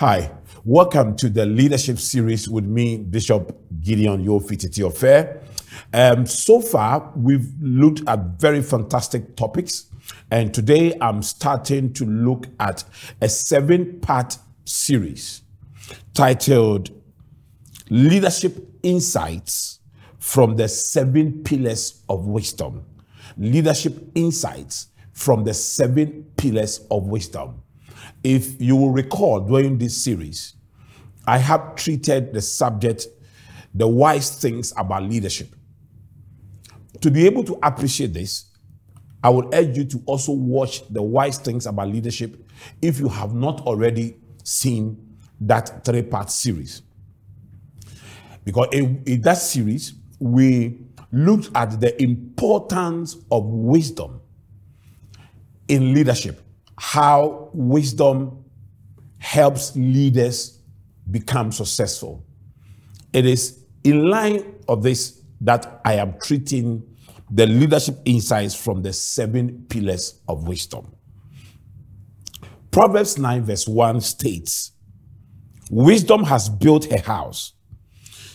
Hi, welcome to the leadership series with me, Bishop Gideon Yofititi Affair. Um, so far, we've looked at very fantastic topics, and today I'm starting to look at a seven part series titled Leadership Insights from the Seven Pillars of Wisdom. Leadership Insights from the Seven Pillars of Wisdom. If you will recall during this series, I have treated the subject, the wise things about leadership. To be able to appreciate this, I would urge you to also watch the wise things about leadership if you have not already seen that three part series. Because in, in that series, we looked at the importance of wisdom in leadership how wisdom helps leaders become successful. It is in line of this that I am treating the leadership insights from the seven pillars of wisdom. Proverbs 9, verse 1 states, Wisdom has built her house.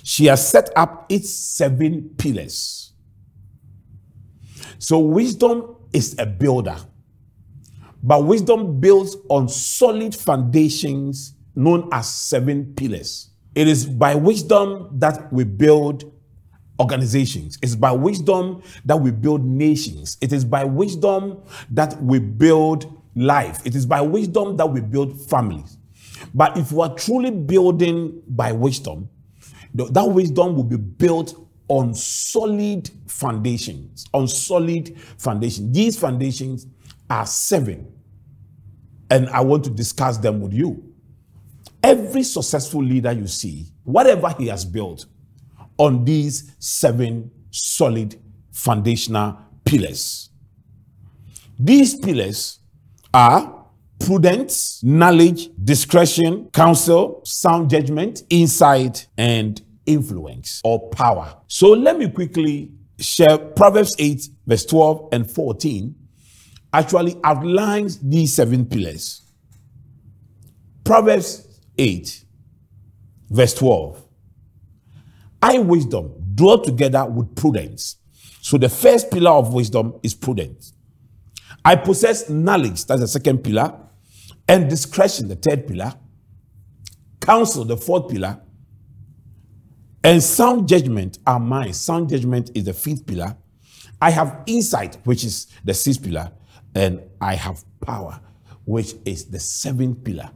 She has set up its seven pillars. So, wisdom is a builder. But wisdom builds on solid foundations known as seven pillars. It is by wisdom that we build organizations. It's by wisdom that we build nations. It is by wisdom that we build life. It is by wisdom that we build families. But if we are truly building by wisdom, that wisdom will be built on solid foundations. On solid foundations. These foundations are seven. And I want to discuss them with you. Every successful leader you see, whatever he has built on these seven solid foundational pillars. These pillars are prudence, knowledge, discretion, counsel, sound judgment, insight, and influence or power. So let me quickly share Proverbs 8, verse 12 and 14 actually outlines these seven pillars. Proverbs 8, verse 12. I, wisdom, dwell together with prudence. So the first pillar of wisdom is prudence. I possess knowledge, that's the second pillar, and discretion, the third pillar, counsel, the fourth pillar, and sound judgment are mine. Sound judgment is the fifth pillar. I have insight, which is the sixth pillar, and I have power, which is the seventh pillar.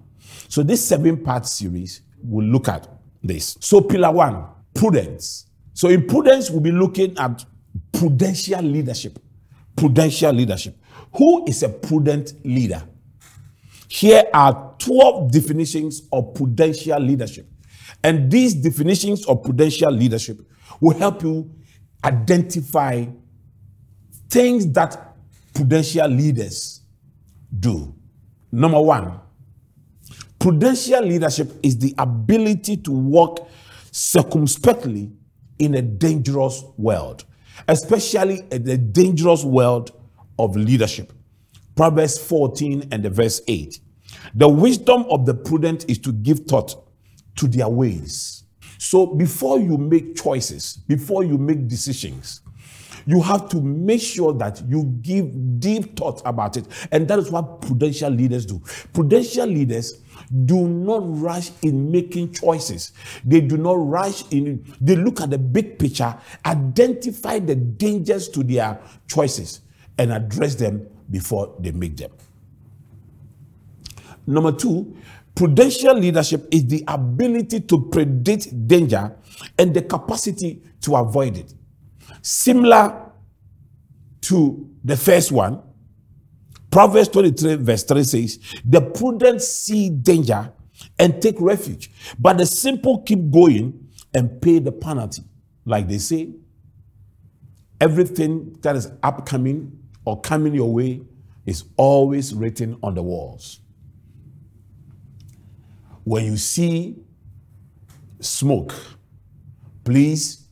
So, this seven part series will look at this. So, pillar one, prudence. So, in prudence, we'll be looking at prudential leadership. Prudential leadership. Who is a prudent leader? Here are 12 definitions of prudential leadership. And these definitions of prudential leadership will help you identify things that prudential leaders do. Number one, prudential leadership is the ability to walk circumspectly in a dangerous world, especially in the dangerous world of leadership. Proverbs 14 and the verse 8. The wisdom of the prudent is to give thought to their ways. So before you make choices, before you make decisions, you have to make sure that you give deep thought about it. And that is what prudential leaders do. Prudential leaders do not rush in making choices. They do not rush in, they look at the big picture, identify the dangers to their choices, and address them before they make them. Number two, prudential leadership is the ability to predict danger and the capacity to avoid it. Similar to the first one, Proverbs 23, verse 3 says, The prudent see danger and take refuge, but the simple keep going and pay the penalty. Like they say, everything that is upcoming or coming your way is always written on the walls. When you see smoke, please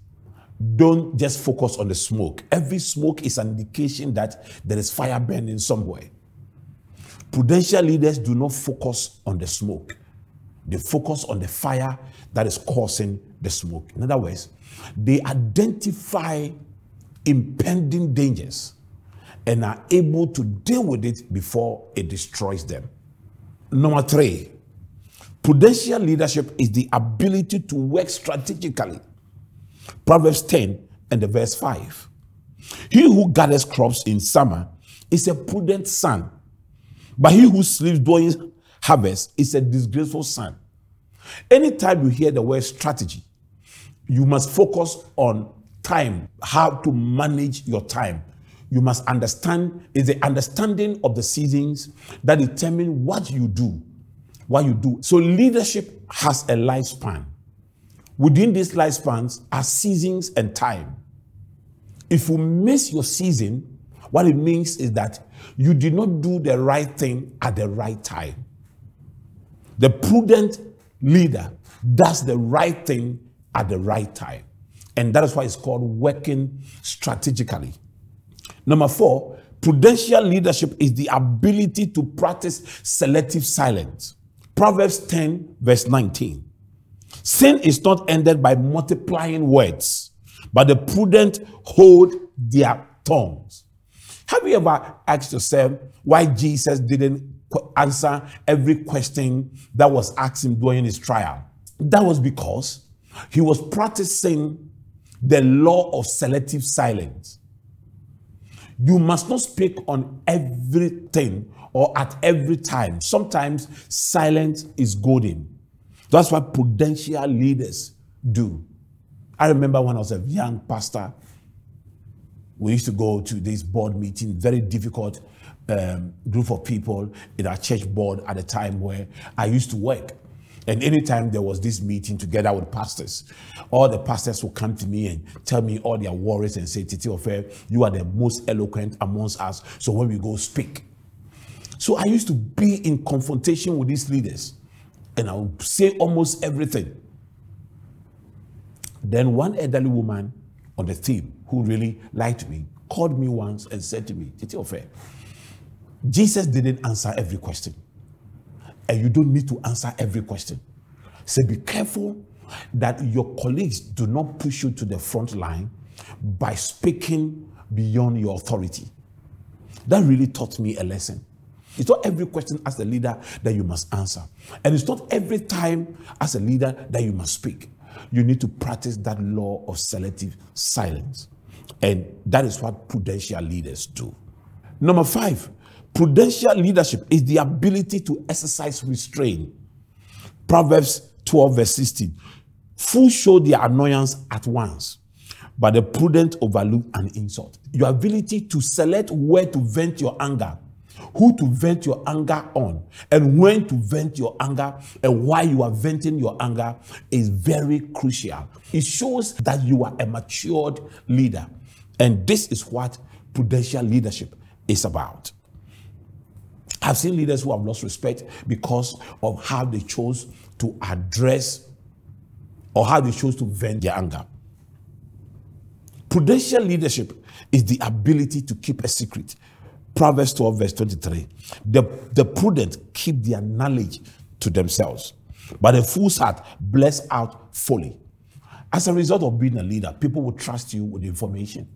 don't just focus on the smoke. Every smoke is an indication that there is fire burning somewhere. Prudential leaders do not focus on the smoke, They focus on the fire that is causing the smoke. In other words, they identify impending dangers and are able to deal with it before it destroys them. Number three, prudential leadership is the ability to work strategically. Proverbs 10 and the verse 5. He who gathers crops in summer is a prudent son, but he who sleeps during harvest is a disgraceful son. Anytime you hear the word strategy, you must focus on time, how to manage your time. You must understand is the understanding of the seasons that determine what you do, what you do. So leadership has a lifespan. Within these lifespans are seasons and time. If you miss your season, what it means is that you did not do the right thing at the right time. The prudent leader does the right thing at the right time. And that is why it's called working strategically. Number four, prudential leadership is the ability to practice selective silence. Proverbs 10, verse 19. Sin is not ended by multiplying words, but the prudent hold their tongues. Have you ever asked yourself why Jesus didn't answer every question that was asked him during his trial? That was because he was practicing the law of selective silence. You must not speak on everything or at every time. Sometimes silence is golden. That's what prudential leaders do. I remember when I was a young pastor, we used to go to this board meeting, very difficult um, group of people in our church board at the time where I used to work. And anytime there was this meeting together with pastors, all the pastors would come to me and tell me all their worries and say, Titi-Ofei, you are the most eloquent amongst us. So when we go speak. So I used to be in confrontation with these leaders and I will say almost everything. Then one elderly woman on the team who really liked me called me once and said to me, Titi-Ofei, Jesus didn't answer every question and you don't need to answer every question. So be careful that your colleagues do not push you to the front line by speaking beyond your authority. That really taught me a lesson. It's not every question as a leader that you must answer. And it's not every time as a leader that you must speak. You need to practice that law of selective silence. And that is what prudential leaders do. Number five, Prudential leadership is the ability to exercise restraint. Proverbs 12, verse 16. Fools show their annoyance at once, but the prudent overlook an insult. Your ability to select where to vent your anger, who to vent your anger on, and when to vent your anger, and why you are venting your anger is very crucial. It shows that you are a matured leader. And this is what prudential leadership is about. I've seen leaders who have lost respect because of how they chose to address or how they chose to vent their anger. Prudential leadership is the ability to keep a secret. Proverbs 12, verse 23. The, the prudent keep their knowledge to themselves, but the fool's heart bless out folly. As a result of being a leader, people will trust you with information.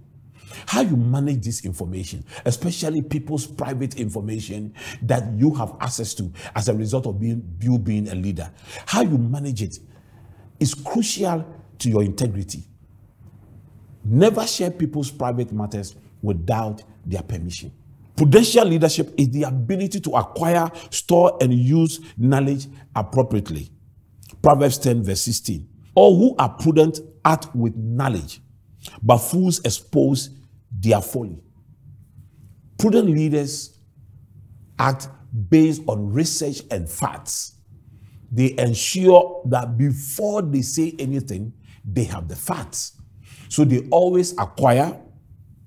How you manage this information, especially people's private information that you have access to as a result of being you being a leader. How you manage it is crucial to your integrity. Never share people's private matters without their permission. Prudential leadership is the ability to acquire, store, and use knowledge appropriately. Proverbs 10, verse 16. All who are prudent act with knowledge, but fools expose their folly. Prudent leaders act based on research and facts. They ensure that before they say anything, they have the facts. So they always acquire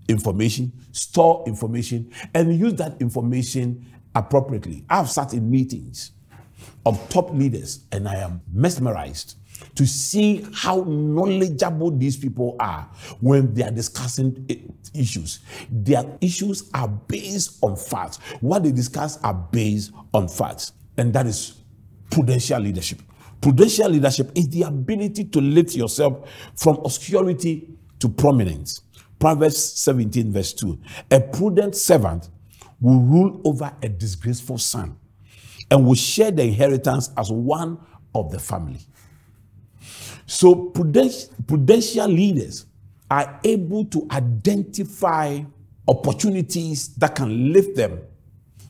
information, store information, and use that information appropriately. I've sat in meetings of top leaders and I am mesmerized to see how knowledgeable these people are when they are discussing issues. Their issues are based on facts. What they discuss are based on facts. And that is prudential leadership. Prudential leadership is the ability to lift yourself from obscurity to prominence. Proverbs 17, verse 2. A prudent servant will rule over a disgraceful son and will share the inheritance as one of the family. So, prudential leaders are able to identify opportunities that can lift them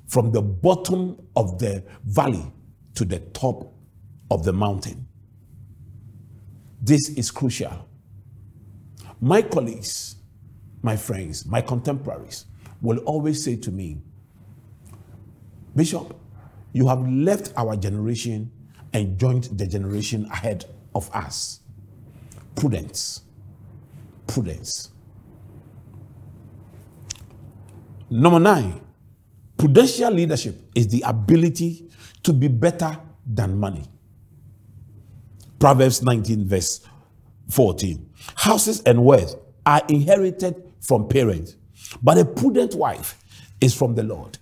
from the bottom of the valley to the top of the mountain. This is crucial. My colleagues, my friends, my contemporaries will always say to me, Bishop, you have left our generation and joined the generation ahead of us. Prudence. Prudence. Number nine, prudential leadership is the ability to be better than money. Proverbs 19, verse 14. Houses and wealth are inherited from parents, but a prudent wife is from the Lord.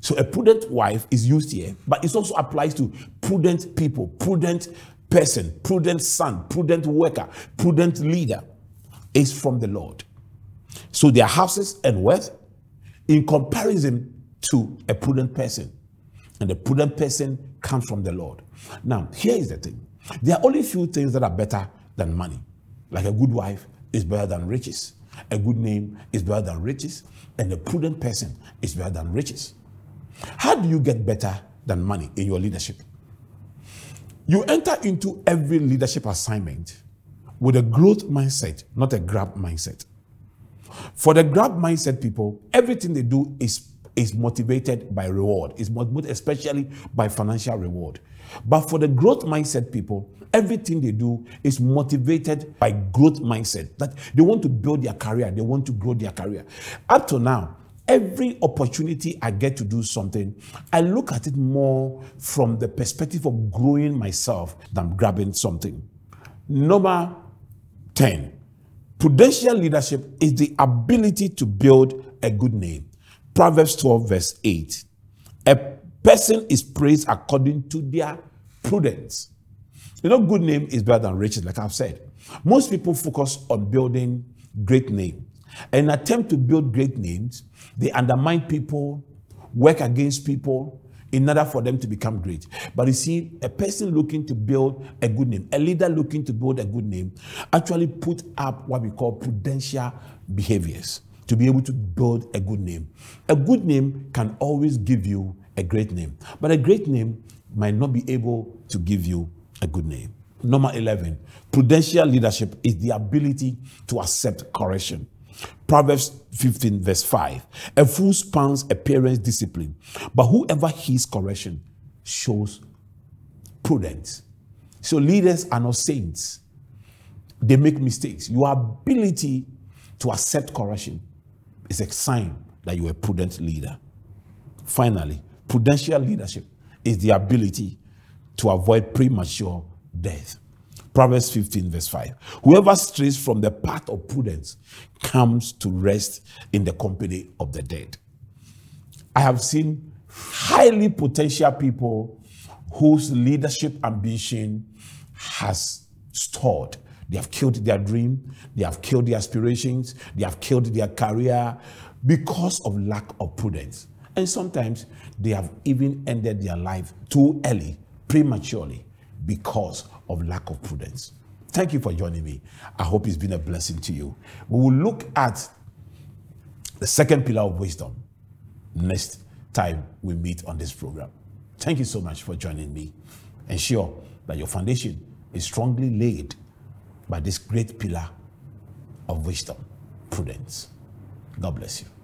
So a prudent wife is used here, but it also applies to prudent people, prudent person, prudent son, prudent worker, prudent leader is from the Lord. So their houses and wealth in comparison to a prudent person. And the prudent person comes from the Lord. Now, here is the thing. There are only few things that are better than money. Like a good wife is better than riches. A good name is better than riches. And a prudent person is better than riches. How do you get better than money in your leadership? You enter into every leadership assignment with a growth mindset, not a grab mindset. For the grab mindset people, everything they do is, is motivated by reward, is motivated especially by financial reward. But for the growth mindset people, everything they do is motivated by growth mindset. That they want to build their career, they want to grow their career. Up to now, every opportunity I get to do something, I look at it more from the perspective of growing myself than grabbing something. Number 10. Prudential leadership is the ability to build a good name. Proverbs 12, verse 8. A person is praised according to their prudence. You know, good name is better than riches, like I've said. Most people focus on building great name. In attempt to build great names, they undermine people, work against people in order for them to become great. But you see, a person looking to build a good name, a leader looking to build a good name, actually put up what we call prudential behaviors to be able to build a good name. A good name can always give you a great name, but a great name might not be able to give you a good name. Number 11, prudential leadership is the ability to accept correction. Proverbs 15, verse 5. A fool spurns a parent's discipline, but whoever heeds correction shows prudence. So leaders are not saints. They make mistakes. Your ability to accept correction is a sign that you're a prudent leader. Finally, prudential leadership is the ability to avoid premature death. Proverbs 15, verse 5. Whoever strays from the path of prudence comes to rest in the company of the dead. I have seen highly potential people whose leadership ambition has stalled. They have killed their dream, they have killed their aspirations, they have killed their career because of lack of prudence. And sometimes they have even ended their life too early, prematurely, because of lack of prudence. Thank you for joining me. I hope it's been a blessing to you. We will look at the second pillar of wisdom next time we meet on this program. Thank you so much for joining me. Ensure that your foundation is strongly laid by this great pillar of wisdom, prudence. God bless you.